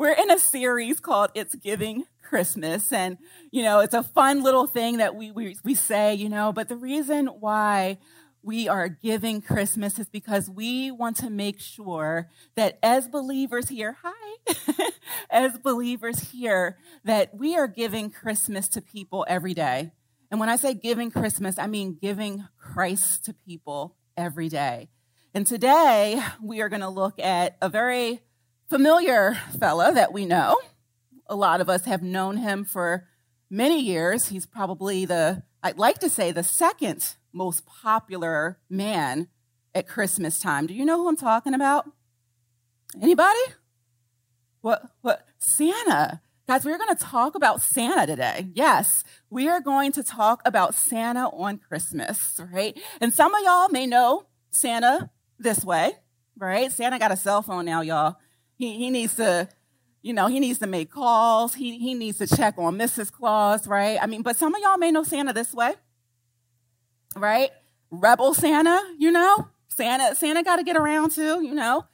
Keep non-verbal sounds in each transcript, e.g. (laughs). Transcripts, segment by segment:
we're in a series called It's Giving Christmas. And, you know, it's a fun little thing that we, we, we say, you know, but the reason why we are giving Christmas is because we want to make sure that as believers here, hi, (laughs) as believers here, that we are giving Christmas to people every day. And when I say giving Christmas, I mean giving Christ to people every day. And today we are going to look at a very familiar fella that we know. A lot of us have known him for many years. He's probably the, I'd like to say, the second most popular man at Christmas time. Do you know who I'm talking about? Anybody? What? What? Santa. Guys, we're going to talk about Santa today. Yes, we are going to talk about Santa on Christmas, right? And some of y'all may know Santa this way, right? Santa got a cell phone now, y'all. He, he needs to, you know, he needs to make calls. He, he needs to check on Mrs. Claus, right? I mean, but some of y'all may know Santa this way right? Rebel Santa, you know? Santa, Santa got to get around too, you know?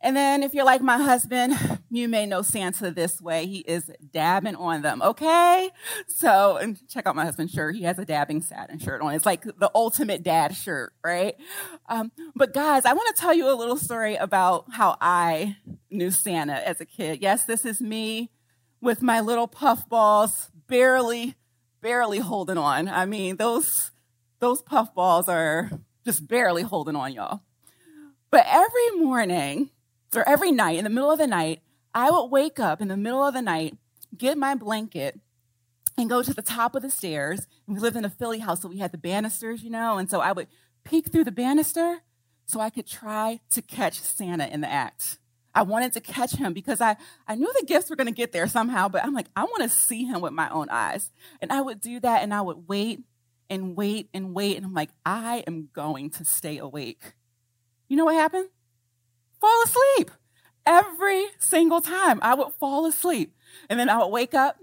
And then if you're like my husband, you may know Santa this way. He is dabbing on them, okay? So, and check out my husband's shirt. He has a dabbing Santa shirt on. It's like the ultimate dad shirt, right? Um, but guys, I want to tell you a little story about how I knew Santa as a kid. Yes, this is me with my little puffballs, barely, barely holding on. I mean, those those puffballs are just barely holding on, y'all. But every morning or every night, in the middle of the night, I would wake up in the middle of the night, get my blanket, and go to the top of the stairs. And we lived in a Philly house, so we had the banisters, you know, and so I would peek through the banister so I could try to catch Santa in the act. I wanted to catch him because I, I knew the gifts were going to get there somehow, but I'm like, I want to see him with my own eyes. And I would do that and I would wait and wait and wait. And I'm like, I am going to stay awake. You know what happened? Fall asleep. Every single time I would fall asleep. And then I would wake up,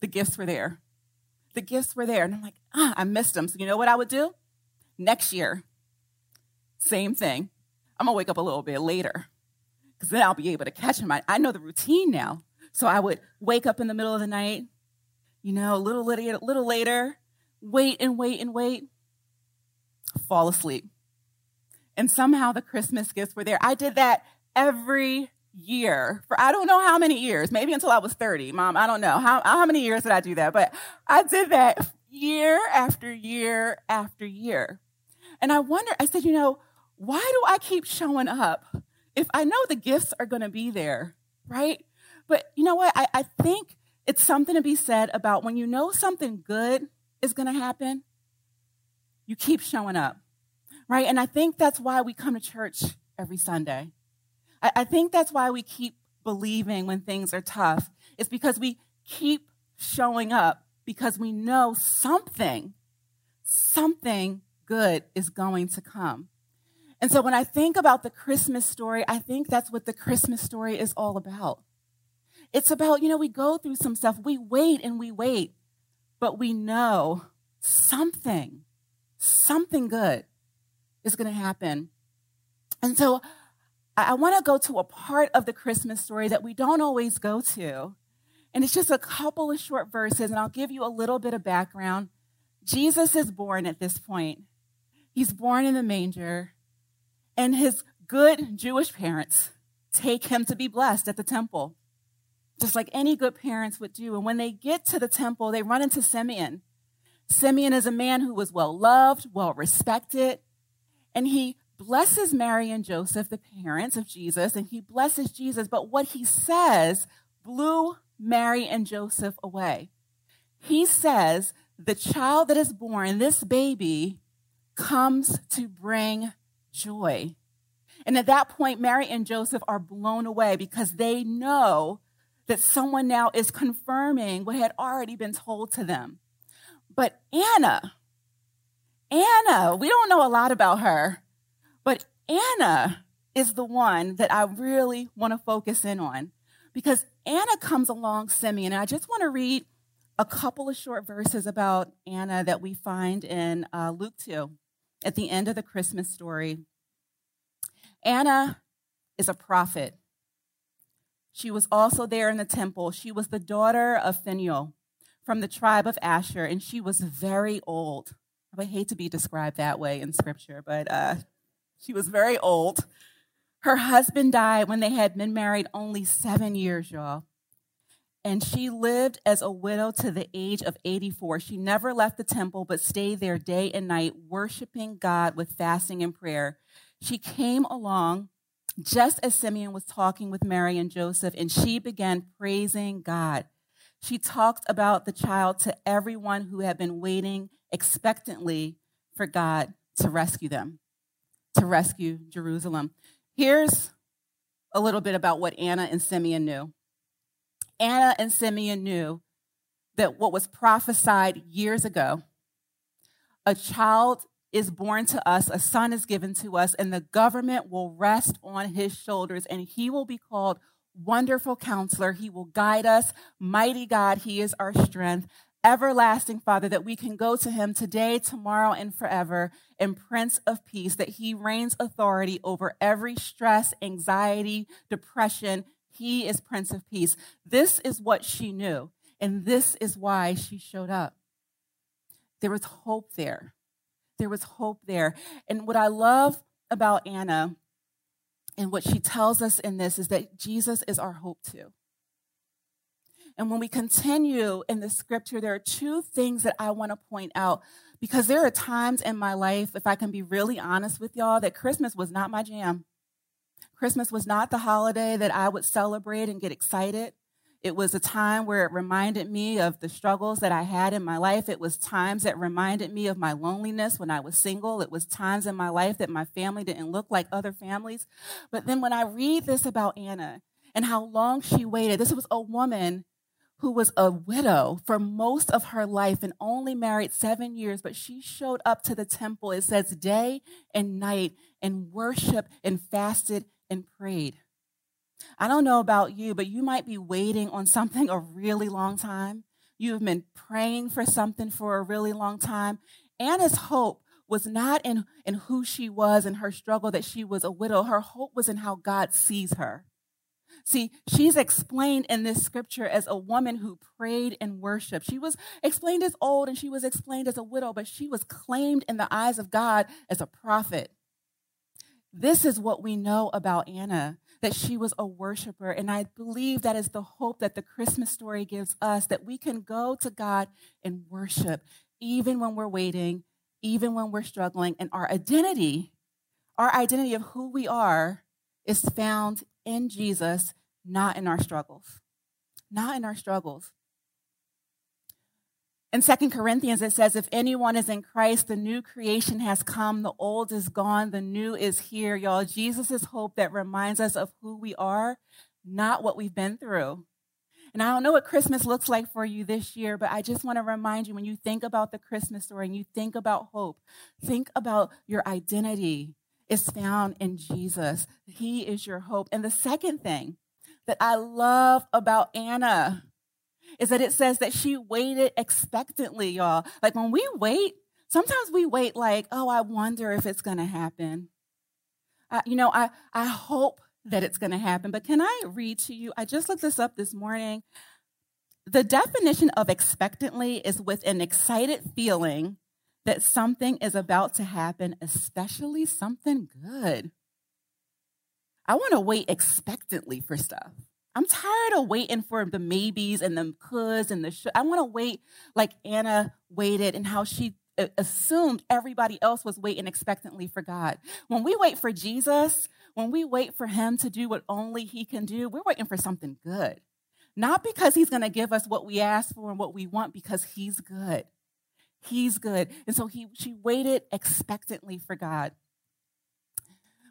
the gifts were there. The gifts were there. And I'm like, ah, I missed them. So you know what I would do? Next year, same thing. I'm gonna wake up a little bit later because then I'll be able to catch them. I, I know the routine now. So I would wake up in the middle of the night, you know, a little, little, little later, wait and wait and wait, fall asleep. And somehow the Christmas gifts were there. I did that every year for I don't know how many years, maybe until I was 30. Mom, I don't know. How, how many years did I do that? But I did that year after year after year. And I wonder, I said, you know, why do I keep showing up if I know the gifts are going to be there, right? But you know what? I, I think it's something to be said about when you know something good is going to happen, you keep showing up, right? And I think that's why we come to church every Sunday. I, I think that's why we keep believing when things are tough. It's because we keep showing up because we know something, something good is going to come. And so when I think about the Christmas story, I think that's what the Christmas story is all about. It's about, you know, we go through some stuff, we wait and we wait but we know something, something good is going to happen. And so I, want to go to a part of the Christmas story that we don't always go to. And it's just a couple of short verses, and I'll give you a little bit of background. Jesus is born at this point. He's born in the manger, and his good Jewish parents take him to be blessed at the temple just like any good parents would do. And when they get to the temple, they run into Simeon. Simeon is a man who was well loved, well respected, and he blesses Mary and Joseph, the parents of Jesus, and he blesses Jesus. But what he says blew Mary and Joseph away. He says, The child that is born, this baby, comes to bring joy. And at that point, Mary and Joseph are blown away because they know that someone now is confirming what had already been told to them. But Anna, Anna, we don't know a lot about her, Anna is the one that I really want to focus in on because Anna comes along Simeon. And I just want to read a couple of short verses about Anna that we find in uh, Luke 2 at the end of the Christmas story. Anna is a prophet She was also there in the temple. She was the daughter of Phanuel from the tribe of Asher, and she was very old. I would hate to be described that way in scripture, but uh, she was very old. Her husband died when they had been married only seven years, y'all. And she lived as a widow to the age of 84. She never left the temple, but stayed there day and night, worshiping God with fasting and prayer. She came along just as Simeon was talking with Mary and Joseph, and she began praising God. She talked about the child to everyone who had been waiting expectantly for God to rescue them, to rescue Jerusalem. Here's a little bit about what Anna and Simeon knew. Anna and Simeon knew that what was prophesied years ago, a child is born to us, a son is given to us, and the government will rest on his shoulders, and he will be called Wonderful Counselor. He will guide us. Mighty God, He is our strength. Everlasting Father, that we can go to Him today, tomorrow, and forever, and Prince of Peace, that He reigns authority over every stress, anxiety, depression. He is Prince of Peace. This is what she knew, and this is why she showed up. There was hope there. There was hope there. And what I love about Anna and what she tells us in this is that Jesus is our hope too. And when we continue in the scripture, there are two things that I want to point out because there are times in my life, if I can be really honest with y'all, that Christmas was not my jam. Christmas was not the holiday that I would celebrate and get excited. It was a time where it reminded me of the struggles that I had in my life. It was times that reminded me of my loneliness when I was single. It was times in my life that my family didn't look like other families. But then when I read this about Anna and how long she waited, this was a woman who was a widow for most of her life and only married seven years, but she showed up to the temple, it says, day and night, and worshiped and fasted and prayed. I don't know about you, but you might be waiting on something a really long time. You've been praying for something for a really long time. Anna's hope was not in, in who she was and her struggle that she was a widow. Her hope was in how God sees her. See, she's explained in this scripture as a woman who prayed and worshiped. She was explained as old and she was explained as a widow, but she was claimed in the eyes of God as a prophet. This is what we know about Anna that she was a worshiper. And I believe that is the hope that the Christmas story gives us that we can go to God and worship, even when we're waiting, even when we're struggling. And our identity, our identity of who we are, is found in Jesus, not in our struggles. Not in our struggles. In Second Corinthians, it says, If anyone is in Christ, the new creation has come, the old is gone, the new is here. Y'all, Jesus is hope that reminds us of who we are, not what we've been through. And I don't know what Christmas looks like for you this year, but I just want to remind you when you think about the Christmas story and you think about hope, think about your identity is found in Jesus. He is your hope. And the second thing that I love about Anna is that it says that she waited expectantly, y'all. Like when we wait, sometimes we wait like, oh, I wonder if it's going to happen. You know, I, I hope that it's going to happen. But can I read to you? I just looked this up this morning. The definition of expectantly is with an excited feeling that something is about to happen, especially something good. I want to wait expectantly for stuff. I'm tired of waiting for the maybes and the coulds and the I want to wait like Anna waited and how she uh, assumed everybody else was waiting expectantly for God. When we wait for Jesus, when we wait for him to do what only he can do, we're waiting for something good. Not because he's going to give us what we ask for and what we want because he's good. He's good. And so he she waited expectantly for God.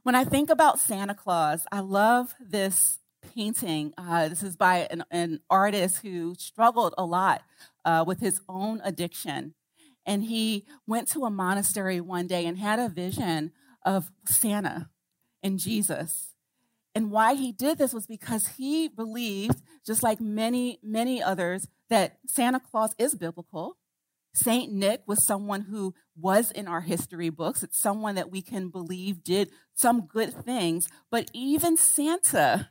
When I think about Santa Claus, I love this painting. Uh, this is by an, an, artist who struggled a lot uh, with his own addiction. And he went to a monastery one day and had a vision of Santa and Jesus. And why he did this was because he believed, just like many, many others, that Santa Claus is biblical. Saint Nick was someone who was in our history books. It's someone that we can believe did some good things. But even Santa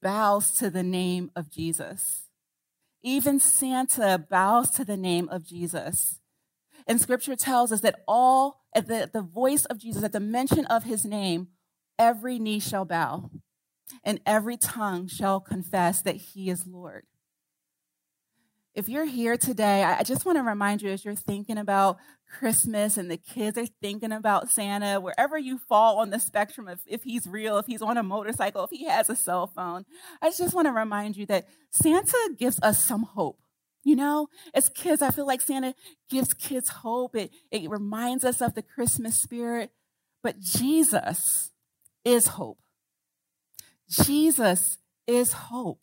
bows to the name of Jesus. Even Santa bows to the name of Jesus. And scripture tells us that all, at the, the voice of Jesus, at the mention of his name, every knee shall bow and every tongue shall confess that he is Lord. If you're here today, I just want to remind you as you're thinking about Christmas and the kids are thinking about Santa, wherever you fall on the spectrum of if he's real, if he's on a motorcycle, if he has a cell phone, I just want to remind you that Santa gives us some hope. You know, as kids, I feel like Santa gives kids hope. It, it reminds us of the Christmas spirit. But Jesus is hope. Jesus is hope.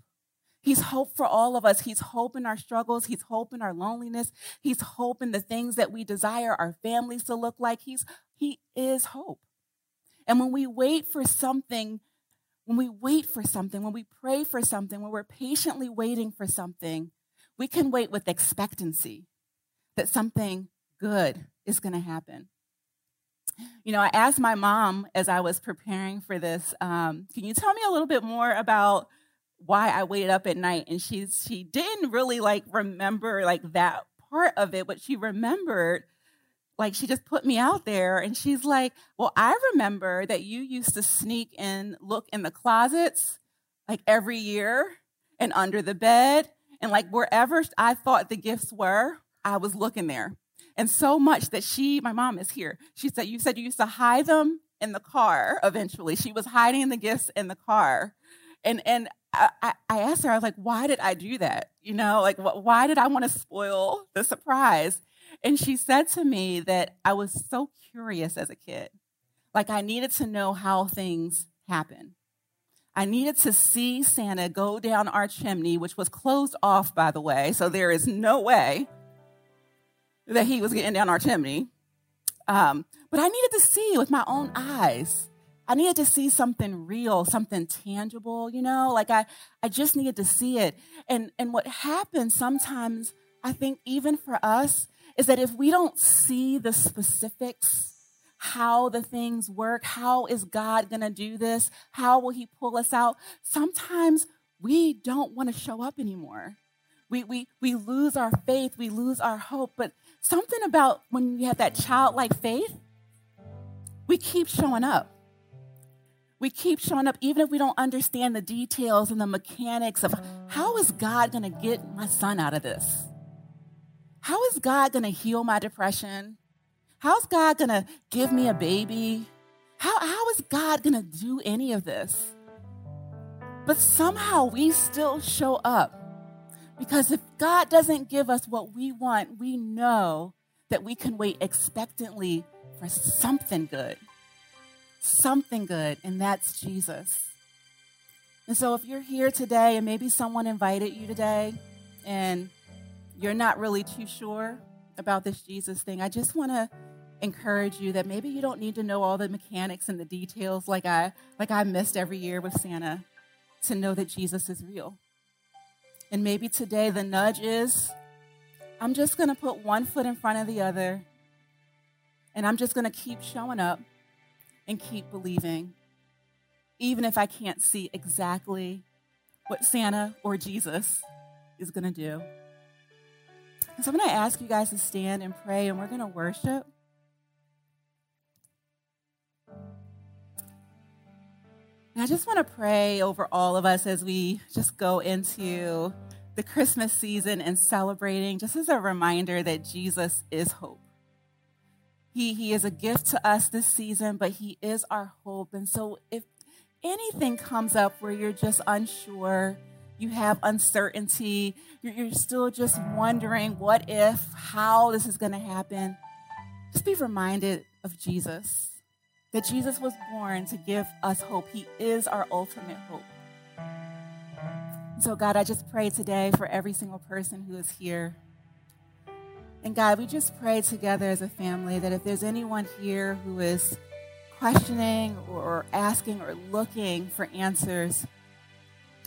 He's hope for all of us. He's hope in our struggles. He's hope in our loneliness. He's hope in the things that we desire our families to look like. He's, he is hope. And when we wait for something, when we wait for something, when we pray for something, when we're patiently waiting for something, we can wait with expectancy that something good is going to happen. You know, I asked my mom as I was preparing for this, um, can you tell me a little bit more about why I waited up at night? And she she didn't really like remember like that part of it, but she remembered like she just put me out there and she's like, "Well, I remember that you used to sneak and look in the closets like every year and under the bed and like wherever I thought the gifts were, I was looking there." And so much that she, my mom is here. She said, You said you used to hide them in the car eventually. She was hiding the gifts in the car. And, and I, I asked her, I was like, why did I do that? You know, like, why did I want to spoil the surprise? And she said to me that I was so curious as a kid. Like, I needed to know how things happen. I needed to see Santa go down our chimney, which was closed off, by the way. So there is no way that he was getting down our chimney. Um, but I needed to see with my own eyes. I needed to see something real, something tangible, you know, like I, I just needed to see it. And, and what happens sometimes, I think, even for us, is that if we don't see the specifics, how the things work, how is God going to do this? How will he pull us out? Sometimes we don't want to show up anymore. We, we, we lose our faith, we lose our hope, but something about when you have that childlike faith, we keep showing up. We keep showing up, even if we don't understand the details and the mechanics of how is God going to get my son out of this? How is God going to heal my depression? How's God going to give me a baby? How, how is God going to do any of this? But somehow we still show up because if God doesn't give us what we want, we know that we can wait expectantly for something good. Something good, and that's Jesus. And so if you're here today and maybe someone invited you today and you're not really too sure about this Jesus thing, I just want to encourage you that maybe you don't need to know all the mechanics and the details like I like I missed every year with Santa to know that Jesus is real. And maybe today the nudge is I'm just going to put one foot in front of the other. And I'm just going to keep showing up and keep believing, even if I can't see exactly what Santa or Jesus is going to do. so I'm going to ask you guys to stand and pray, and we're going to worship. And I just want to pray over all of us as we just go into the Christmas season and celebrating, just as a reminder that Jesus is hope. He, he is a gift to us this season, but He is our hope. And so if anything comes up where you're just unsure, you have uncertainty, you're, you're still just wondering what if, how this is going to happen, just be reminded of Jesus that Jesus was born to give us hope. He is our ultimate hope. So, God, I just pray today for every single person who is here. And God, we just pray together as a family that if there's anyone here who is questioning or asking or looking for answers,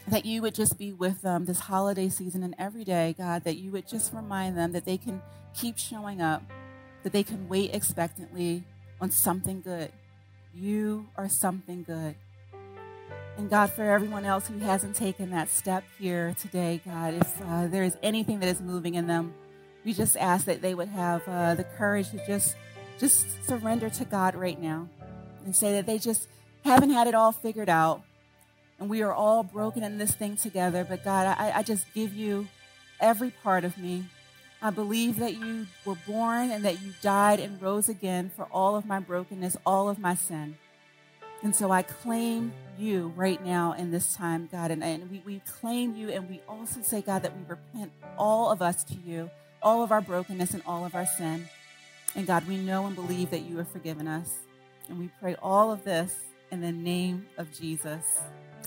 that you would just be with them this holiday season and every day, God, that you would just remind them that they can keep showing up, that they can wait expectantly on something good. You are something good. And God, for everyone else who hasn't taken that step here today, God, if uh, there is anything that is moving in them, we just ask that they would have uh, the courage to just just surrender to God right now and say that they just haven't had it all figured out. And we are all broken in this thing together. But God, I, I just give you every part of me. I believe that you were born and that you died and rose again for all of my brokenness, all of my sin. And so I claim you right now in this time, God. And, and we, we claim you and we also say, God, that we repent all of us to you, all of our brokenness and all of our sin. And God, we know and believe that you have forgiven us. And we pray all of this in the name of Jesus.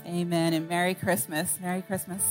Amen. And Merry Christmas. Merry Christmas.